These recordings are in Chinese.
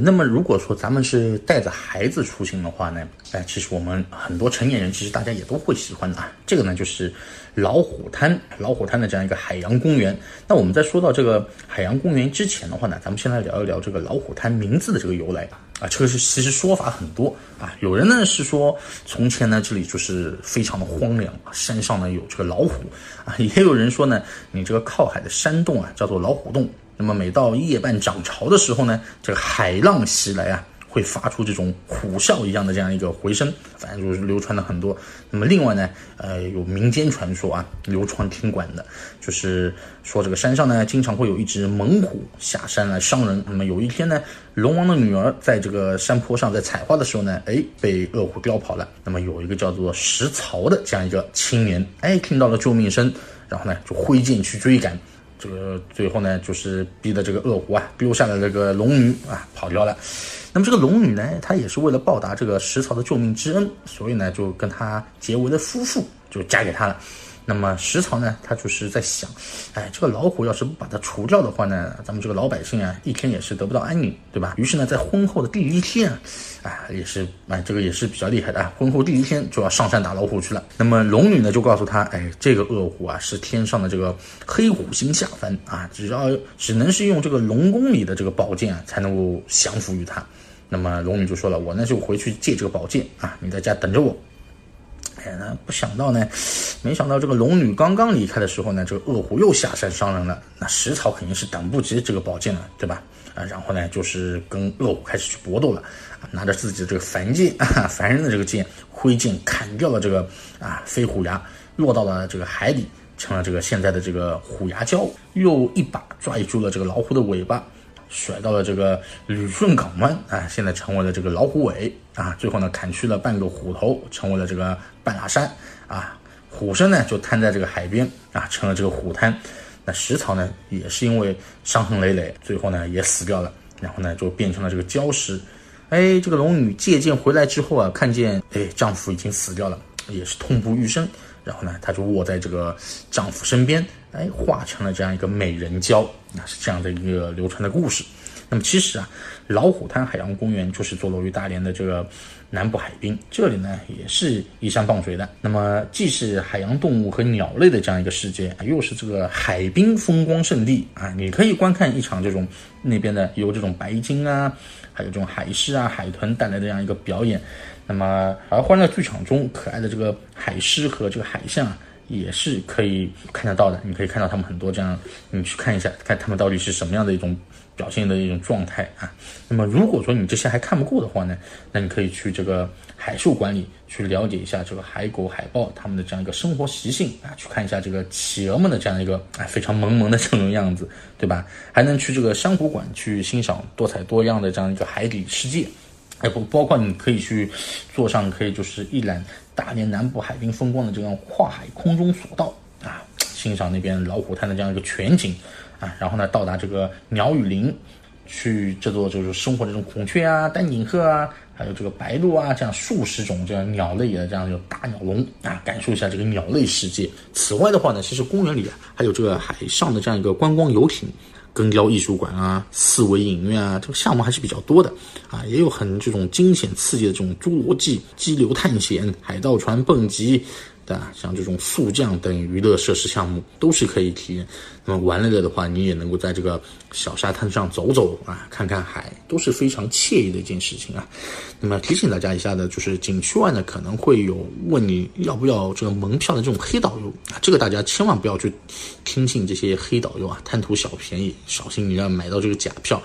那么如果说咱们是带着孩子出行的话呢，哎，其实我们很多成年人其实大家也都会喜欢的啊。这个呢就是老虎滩，老虎滩的这样一个海洋公园。那我们在说到这个海洋公园之前的话呢，咱们先来聊一聊这个老虎滩名字的这个由来吧啊。这个是其实说法很多啊，有人呢是说从前呢这里就是非常的荒凉，山上呢有这个老虎啊，也有人说呢你这个靠海的山洞啊叫做老虎洞。那么每到夜半涨潮的时候呢，这个海浪袭来啊，会发出这种虎啸一样的这样一个回声，反正就是流传的很多。那么另外呢，呃，有民间传说啊，流传挺广的，就是说这个山上呢，经常会有一只猛虎下山来伤人。那么有一天呢，龙王的女儿在这个山坡上在采花的时候呢，哎，被恶虎叼跑了。那么有一个叫做石槽的这样一个青年，哎，听到了救命声，然后呢，就挥剑去追赶。这个最后呢，就是逼的这个恶虎啊，丢下了这个龙女啊，跑掉了。那么这个龙女呢，她也是为了报答这个石槽的救命之恩，所以呢，就跟他结为了夫妇，就嫁给他了。那么石槽呢，他就是在想，哎，这个老虎要是不把它除掉的话呢，咱们这个老百姓啊，一天也是得不到安宁，对吧？于是呢，在婚后的第一天啊，啊，也是，哎，这个也是比较厉害的啊，婚后第一天就要上山打老虎去了。那么龙女呢，就告诉他，哎，这个恶虎啊，是天上的这个黑虎星下凡啊，只要只能是用这个龙宫里的这个宝剑啊，才能够降服于他。那么龙女就说了，我呢就回去借这个宝剑啊，你在家等着我。哎，那不想到呢，没想到这个龙女刚刚离开的时候呢，这个恶虎又下山伤人了。那石草肯定是等不及这个宝剑了，对吧？啊，然后呢，就是跟恶虎开始去搏斗了，拿着自己的这个凡剑，啊 凡人的这个剑，挥剑砍掉了这个啊飞虎牙，落到了这个海底，成了这个现在的这个虎牙礁。又一把拽住了这个老虎的尾巴。甩到了这个旅顺港湾啊，现在成为了这个老虎尾啊，最后呢砍去了半个虎头，成为了这个半拉山啊，虎身呢就瘫在这个海边啊，成了这个虎滩。那石草呢也是因为伤痕累累，最后呢也死掉了，然后呢就变成了这个礁石。哎，这个龙女借剑回来之后啊，看见哎丈夫已经死掉了，也是痛不欲生。然后呢，她就卧在这个丈夫身边，哎，化成了这样一个美人蕉，那是这样的一个流传的故事。那么其实啊，老虎滩海洋公园就是坐落于大连的这个南部海滨，这里呢也是依山傍水的。那么既是海洋动物和鸟类的这样一个世界，又是这个海滨风光胜地啊，你可以观看一场这种那边的由这种白鲸啊，还有这种海狮啊、海豚带来的这样一个表演。那么，而欢乐剧场中可爱的这个海狮和这个海象也是可以看得到的。你可以看到他们很多这样，你去看一下，看他们到底是什么样的一种表现的一种状态啊。那么，如果说你这些还看不够的话呢，那你可以去这个海兽馆里去了解一下这个海狗、海豹它们的这样一个生活习性啊，去看一下这个企鹅们的这样一个哎非常萌萌的这种样子，对吧？还能去这个珊瑚馆去欣赏多彩多样的这样一个海底世界。哎，不包括你可以去坐上，可以就是一览大连南部海滨风光的这样跨海空中索道啊，欣赏那边老虎滩的这样一个全景啊，然后呢到达这个鸟语林，去这座就是生活这种孔雀啊、丹顶鹤啊，还有这个白鹭啊，这样数十种这样鸟类的这样一种大鸟笼啊，感受一下这个鸟类世界。此外的话呢，其实公园里啊还有这个海上的这样一个观光游艇。根雕艺术馆啊，四维影院啊，这个项目还是比较多的啊，也有很这种惊险刺激的这种侏罗纪激流探险、海盗船蹦极。对吧？像这种速降等娱乐设施项目都是可以体验。那么玩累了的话，你也能够在这个小沙滩上走走啊，看看海，都是非常惬意的一件事情啊。那么提醒大家一下的，就是景区外呢可能会有问你要不要这个门票的这种黑导游啊，这个大家千万不要去听信这些黑导游啊，贪图小便宜，小心你要买到这个假票。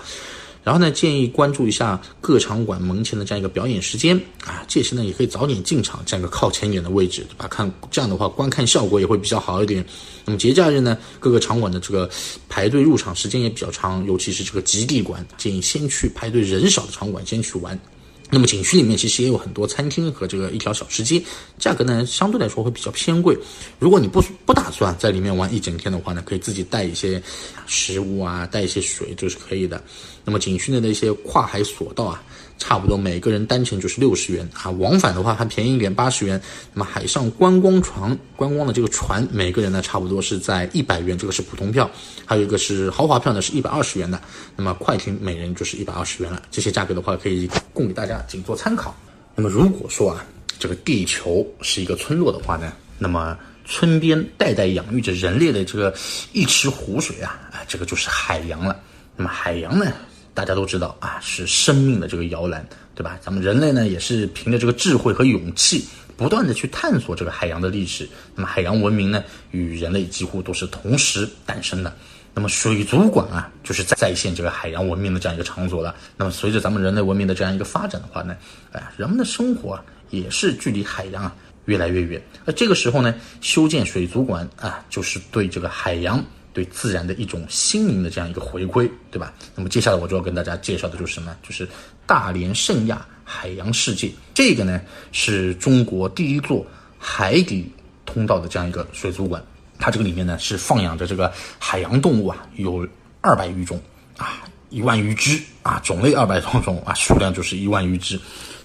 然后呢，建议关注一下各场馆门前的这样一个表演时间啊，届时呢也可以早点进场，占个靠前一点的位置，对吧？看这样的话，观看效果也会比较好一点。那么节假日呢，各个场馆的这个排队入场时间也比较长，尤其是这个极地馆，建议先去排队人少的场馆先去玩。那么景区里面其实也有很多餐厅和这个一条小吃街，价格呢相对来说会比较偏贵。如果你不不打算在里面玩一整天的话呢，可以自己带一些食物啊，带一些水就是可以的。那么景区内的一些跨海索道啊，差不多每个人单程就是六十元啊，往返的话还便宜一点，八十元。那么海上观光船观光的这个船，每个人呢差不多是在一百元，这个是普通票，还有一个是豪华票呢是一百二十元的。那么快艇每人就是一百二十元了，这些价格的话可以供给大家仅做参考。那么如果说啊，这个地球是一个村落的话呢，那么村边代代养育着人类的这个一池湖水啊，啊，这个就是海洋了。那么海洋呢？大家都知道啊，是生命的这个摇篮，对吧？咱们人类呢，也是凭着这个智慧和勇气，不断的去探索这个海洋的历史。那么海洋文明呢，与人类几乎都是同时诞生的。那么水族馆啊，就是再现这个海洋文明的这样一个场所了。那么随着咱们人类文明的这样一个发展的话呢，哎，人们的生活啊，也是距离海洋啊越来越远。那这个时候呢，修建水族馆啊，就是对这个海洋。对自然的一种心灵的这样一个回归，对吧？那么接下来我就要跟大家介绍的就是什么？就是大连圣亚海洋世界。这个呢是中国第一座海底通道的这样一个水族馆。它这个里面呢是放养着这个海洋动物啊，有二百余种啊，一万余只啊，种类二百多种啊，数量就是一万余只。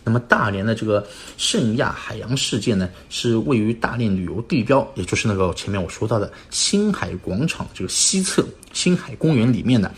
那么大连的这个圣亚海洋世界呢，是位于大连旅游地标，也就是那个前面我说到的星海广场这个西侧星海公园里面的。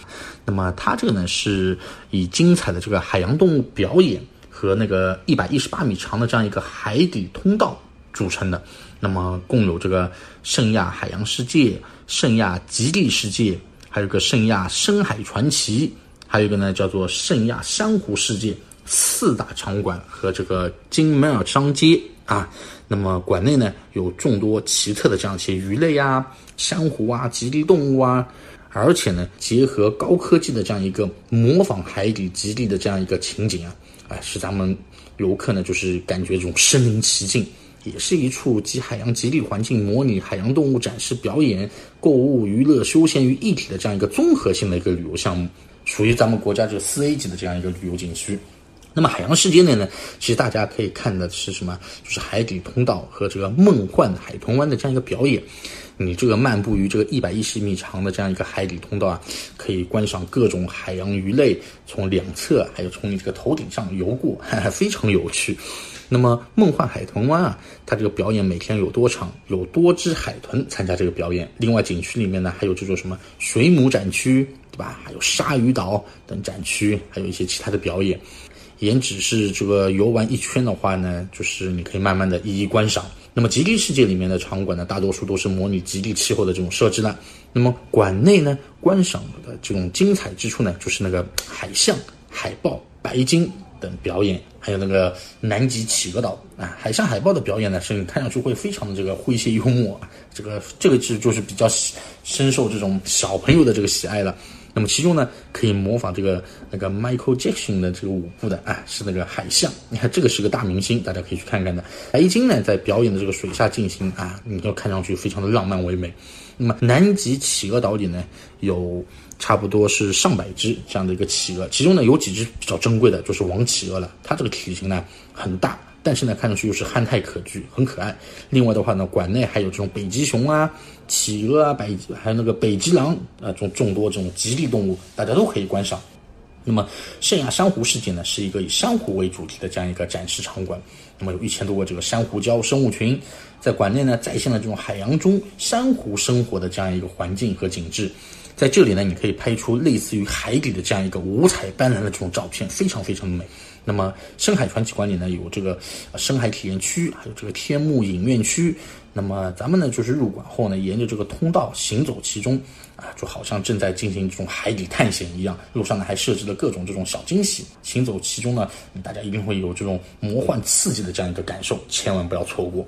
那么它这个呢，是以精彩的这个海洋动物表演和那个一百一十八米长的这样一个海底通道组成的。那么共有这个圣亚海洋世界、圣亚极地世界，还有个圣亚深海传奇，还有一个呢叫做圣亚珊瑚世界。四大场馆和这个金门尔商街啊，那么馆内呢有众多奇特的这样一些鱼类啊、珊瑚啊、极地动物啊，而且呢结合高科技的这样一个模仿海底极地的这样一个情景啊，哎，使咱们游客呢就是感觉这种身临其境，也是一处集海洋极地环境、模拟海洋动物展示表演、购物、娱乐、休闲于一体的这样一个综合性的一个旅游项目，属于咱们国家这四 A 级的这样一个旅游景区。那么海洋世界内呢，其实大家可以看的是什么？就是海底通道和这个梦幻海豚湾的这样一个表演。你这个漫步于这个一百一十米长的这样一个海底通道啊，可以观赏各种海洋鱼类从两侧，还有从你这个头顶上游过，非常有趣。那么梦幻海豚湾啊，它这个表演每天有多长？有多只海豚参加这个表演？另外景区里面呢，还有这种什么水母展区，对吧？还有鲨鱼岛等展区，还有一些其他的表演。也只是这个游玩一圈的话呢，就是你可以慢慢的一一观赏。那么极地世界里面的场馆呢，大多数都是模拟极地气候的这种设置了。那么馆内呢，观赏的这种精彩之处呢，就是那个海象、海豹、白鲸等表演，还有那个南极企鹅岛啊，海象、海豹的表演呢，是你看上去会非常的这个诙谐幽默，这个这个是就是比较深受这种小朋友的这个喜爱了。那么其中呢，可以模仿这个那个 Michael Jackson 的这个舞步的啊，是那个海象。你看这个是个大明星，大家可以去看看的。白鲸呢，在表演的这个水下进行啊，你就看上去非常的浪漫唯美。那么南极企鹅岛里呢，有差不多是上百只这样的一个企鹅，其中呢有几只比较珍贵的，就是王企鹅了。它这个体型呢很大。但是呢，看上去又是憨态可掬，很可爱。另外的话呢，馆内还有这种北极熊啊、企鹅啊、北还有那个北极狼啊，这种众多这种极地动物，大家都可以观赏。那么圣亚珊瑚世界呢，是一个以珊瑚为主题的这样一个展示场馆。那么有一千多个这个珊瑚礁生物群，在馆内呢，再现了这种海洋中珊瑚生活的这样一个环境和景致。在这里呢，你可以拍出类似于海底的这样一个五彩斑斓的这种照片，非常非常的美。那么深海传奇馆里呢有这个深海体验区，还有这个天幕影院区。那么咱们呢就是入馆后呢，沿着这个通道行走其中，啊，就好像正在进行这种海底探险一样。路上呢还设置了各种这种小惊喜，行走其中呢，大家一定会有这种魔幻刺激的这样一个感受，千万不要错过。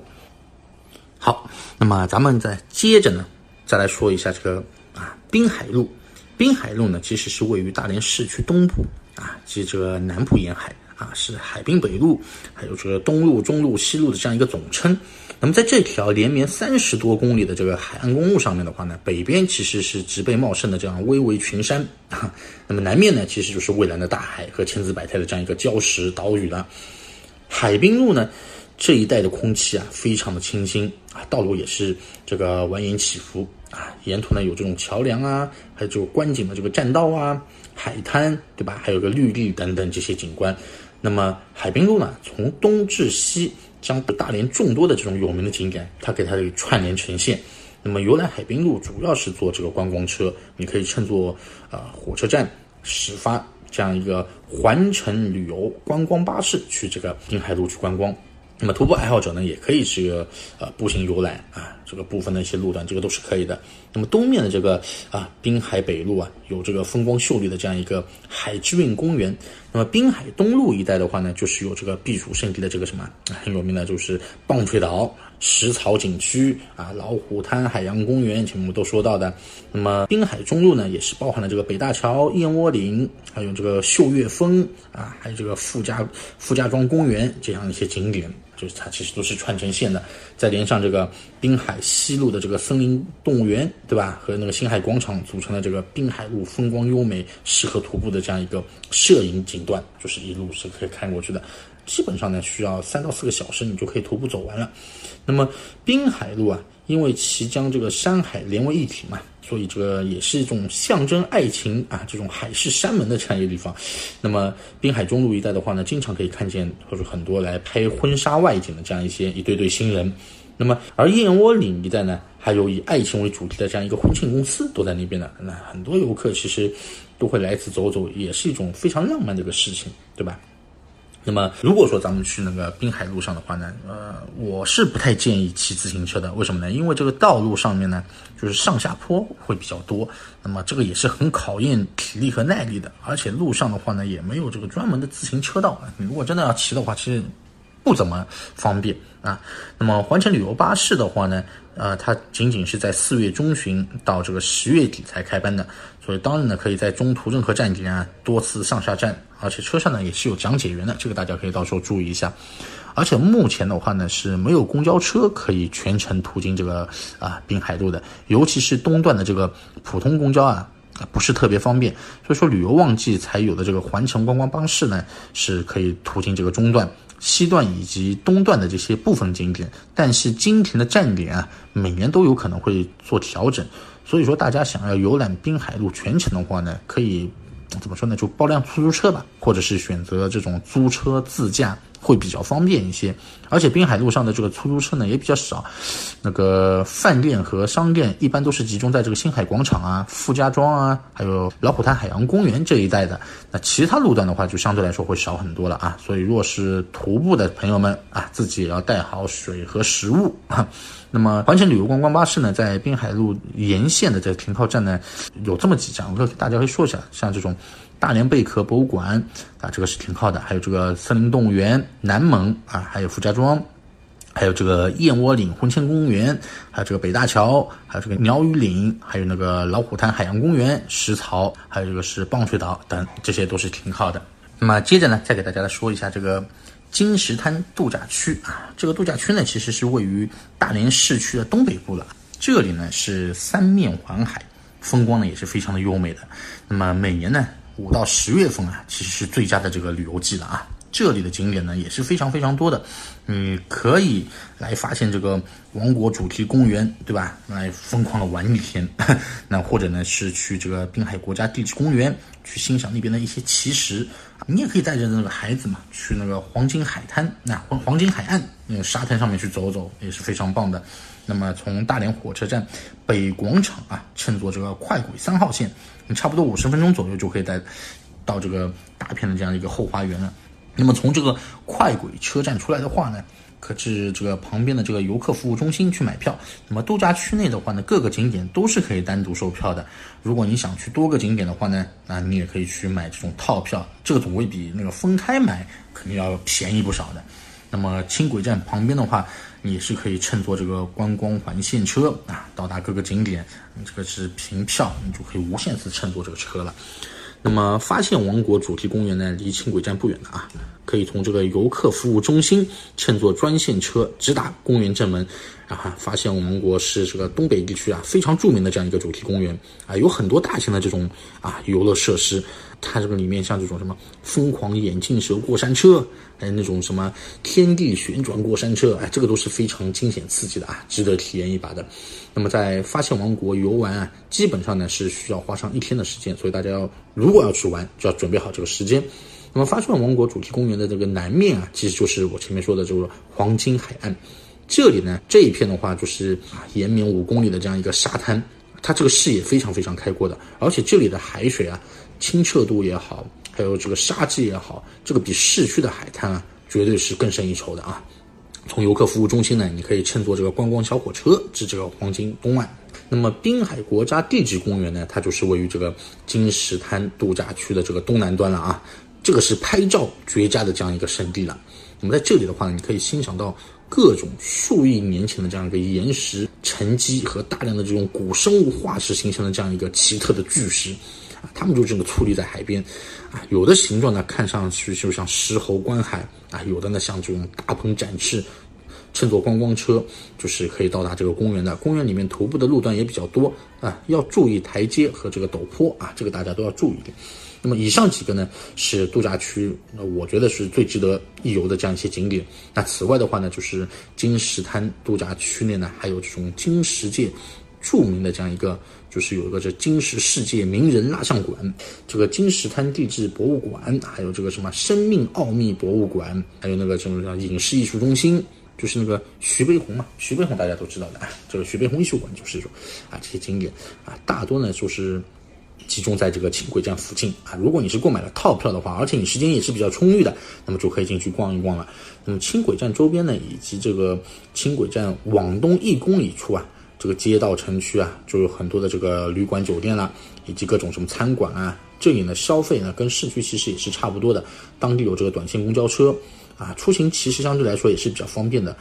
好，那么咱们再接着呢，再来说一下这个啊滨海路。滨海路呢其实是位于大连市区东部啊，即这个南部沿海。啊，是海滨北路，还有这个东路、中路、西路的这样一个总称。那么在这条连绵三十多公里的这个海岸公路上面的话呢，北边其实是植被茂盛的这样巍巍群山啊，那么南面呢其实就是蔚蓝的大海和千姿百态的这样一个礁石岛屿了。海滨路呢这一带的空气啊非常的清新啊，道路也是这个蜿蜒起伏啊，沿途呢有这种桥梁啊，还有这个观景的这个栈道啊。海滩对吧？还有个绿地等等这些景观，那么海滨路呢，从东至西，将大连众多的这种有名的景点，它给它串联呈现。那么游览海滨路主要是坐这个观光车，你可以乘坐呃火车站始发这样一个环城旅游观光巴士去这个滨海路去观光。那么徒步爱好者呢，也可以这个呃步行游览啊，这个部分的一些路段，这个都是可以的。那么东面的这个啊滨海北路啊，有这个风光秀丽的这样一个海之韵公园。那么滨海东路一带的话呢，就是有这个避暑胜地的这个什么很有名的，就是棒槌岛。石草景区啊，老虎滩海洋公园，前面我们都说到的。那么滨海中路呢，也是包含了这个北大桥、燕窝岭，还有这个秀岳峰啊，还有这个傅家傅家庄公园这样一些景点，就是它其实都是串成线的。再连上这个滨海西路的这个森林动物园，对吧？和那个星海广场组成的这个滨海路，风光优美，适合徒步的这样一个摄影景段，就是一路是可以看过去的。基本上呢，需要三到四个小时，你就可以徒步走完了。那么滨海路啊，因为其将这个山海连为一体嘛，所以这个也是一种象征爱情啊，这种海誓山盟的这样一个地方。那么滨海中路一带的话呢，经常可以看见或者很多来拍婚纱外景的这样一些一对对新人。那么而燕窝岭一带呢，还有以爱情为主题的这样一个婚庆公司都在那边的。那很多游客其实都会来此走走，也是一种非常浪漫的一个事情，对吧？那么，如果说咱们去那个滨海路上的话呢，呃，我是不太建议骑自行车的。为什么呢？因为这个道路上面呢，就是上下坡会比较多，那么这个也是很考验体力和耐力的。而且路上的话呢，也没有这个专门的自行车道。你如果真的要骑的话，其实不怎么方便啊。那么环城旅游巴士的话呢，呃，它仅仅是在四月中旬到这个十月底才开班的。所以当然呢，可以在中途任何站点啊多次上下站，而且车上呢也是有讲解员的，这个大家可以到时候注意一下。而且目前的话呢是没有公交车可以全程途经这个啊滨海路的，尤其是东段的这个普通公交啊不是特别方便。所以说旅游旺季才有的这个环城观光巴士呢是可以途经这个中段、西段以及东段的这些部分景点，但是今天的站点啊每年都有可能会做调整。所以说，大家想要游览滨海路全程的话呢，可以怎么说呢？就包辆出租车吧，或者是选择这种租车自驾。会比较方便一些，而且滨海路上的这个出租车呢也比较少，那个饭店和商店一般都是集中在这个星海广场啊、傅家庄啊，还有老虎滩海洋公园这一带的。那其他路段的话，就相对来说会少很多了啊。所以，若是徒步的朋友们啊，自己也要带好水和食物啊。那么，环城旅游观光巴士呢，在滨海路沿线的这个停靠站呢，有这么几家，我给大家会说一下，像这种。大连贝壳博物馆啊，这个是停靠的，还有这个森林动物园、南门啊，还有傅家庄，还有这个燕窝岭婚庆公园，还有这个北大桥，还有这个鸟语岭，还有那个老虎滩海洋公园、石槽，还有这个是棒槌岛等，这些都是停靠的。那么接着呢，再给大家来说一下这个金石滩度假区啊，这个度假区呢，其实是位于大连市区的东北部了，这里呢是三面环海，风光呢也是非常的优美的。那么每年呢。五到十月份啊，其实是最佳的这个旅游季了啊。这里的景点呢也是非常非常多的，你可以来发现这个王国主题公园，对吧？来疯狂的玩一天。那或者呢是去这个滨海国家地质公园，去欣赏那边的一些奇石。你也可以带着那个孩子嘛，去那个黄金海滩，那黄黄金海岸那沙滩上面去走走，也是非常棒的。那么从大连火车站北广场啊，乘坐这个快轨三号线，你差不多五十分钟左右就可以带到这个大片的这样一个后花园了。那么从这个快轨车站出来的话呢，可至这个旁边的这个游客服务中心去买票。那么度假区内的话呢，各个景点都是可以单独售票的。如果你想去多个景点的话呢，那你也可以去买这种套票，这个总会比那个分开买肯定要便宜不少的。那么轻轨站旁边的话。你是可以乘坐这个观光环线车啊，到达各个景点。你这个是凭票，你就可以无限次乘坐这个车了。那么发现王国主题公园呢，离轻轨站不远的啊，可以从这个游客服务中心乘坐专线车直达公园正门。啊，发现王国是这个东北地区啊非常著名的这样一个主题公园啊，有很多大型的这种啊游乐设施。它这个里面像这种什么疯狂眼镜蛇过山车，还有那种什么天地旋转过山车，哎，这个都是非常惊险刺激的啊，值得体验一把的。那么在发现王国游玩啊，基本上呢是需要花上一天的时间，所以大家要如果要去玩，就要准备好这个时间。那么发顺王国主题公园的这个南面啊，其实就是我前面说的这个黄金海岸。这里呢，这一片的话就是啊，延绵五公里的这样一个沙滩，它这个视野非常非常开阔的，而且这里的海水啊，清澈度也好，还有这个沙质也好，这个比市区的海滩啊，绝对是更胜一筹的啊。从游客服务中心呢，你可以乘坐这个观光小火车至这个黄金东岸。那么滨海国家地质公园呢，它就是位于这个金石滩度假区的这个东南端了啊。这个是拍照绝佳的这样一个圣地了。那么在这里的话呢，你可以欣赏到各种数亿年前的这样一个岩石沉积和大量的这种古生物化石形成的这样一个奇特的巨石啊，它们就这么矗立在海边啊，有的形状呢看上去就像石猴观海啊，有的呢像这种大鹏展翅。乘坐观光车就是可以到达这个公园的。公园里面徒步的路段也比较多啊，要注意台阶和这个陡坡啊，这个大家都要注意点。那么以上几个呢是度假区，那我觉得是最值得一游的这样一些景点。那此外的话呢，就是金石滩度假区内呢还有这种金石界著名的这样一个，就是有一个这金石世界名人蜡像馆，这个金石滩地质博物馆，还有这个什么生命奥秘博物馆，还有那个什么叫影视艺术中心。就是那个徐悲鸿嘛，徐悲鸿大家都知道的啊，这个徐悲鸿艺术馆就是说啊这些景点啊，大多呢就是集中在这个轻轨站附近啊。如果你是购买了套票的话，而且你时间也是比较充裕的，那么就可以进去逛一逛了。那么轻轨站周边呢，以及这个轻轨站往东一公里处啊，这个街道城区啊，就有很多的这个旅馆酒店啦，以及各种什么餐馆啊。这里呢消费呢跟市区其实也是差不多的，当地有这个短线公交车。啊，出行其实相对来说也是比较方便的。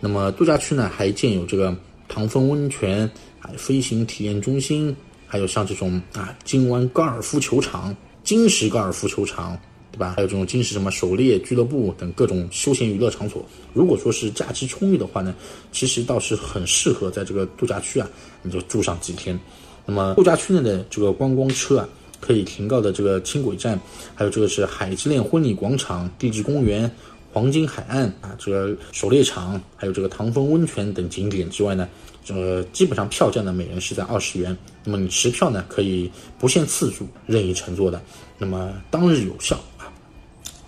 那么度假区呢，还建有这个唐风温泉啊、飞行体验中心，还有像这种啊金湾高尔夫球场、金石高尔夫球场，对吧？还有这种金石什么狩猎俱乐部等各种休闲娱乐场所。如果说是假期充裕的话呢，其实倒是很适合在这个度假区啊，你就住上几天。那么度假区内的这个观光车啊，可以停靠的这个轻轨站，还有这个是海之恋婚礼广场、地质公园。黄金海岸啊，这个狩猎场，还有这个唐风温泉等景点之外呢，这基本上票价呢每人是在二十元。那么你持票呢可以不限次数任意乘坐的，那么当日有效啊。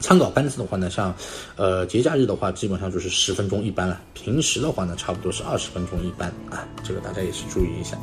参考班次的话呢，像呃节假日的话，基本上就是十分钟一班了；平时的话呢，差不多是二十分钟一班啊。这个大家也是注意一下。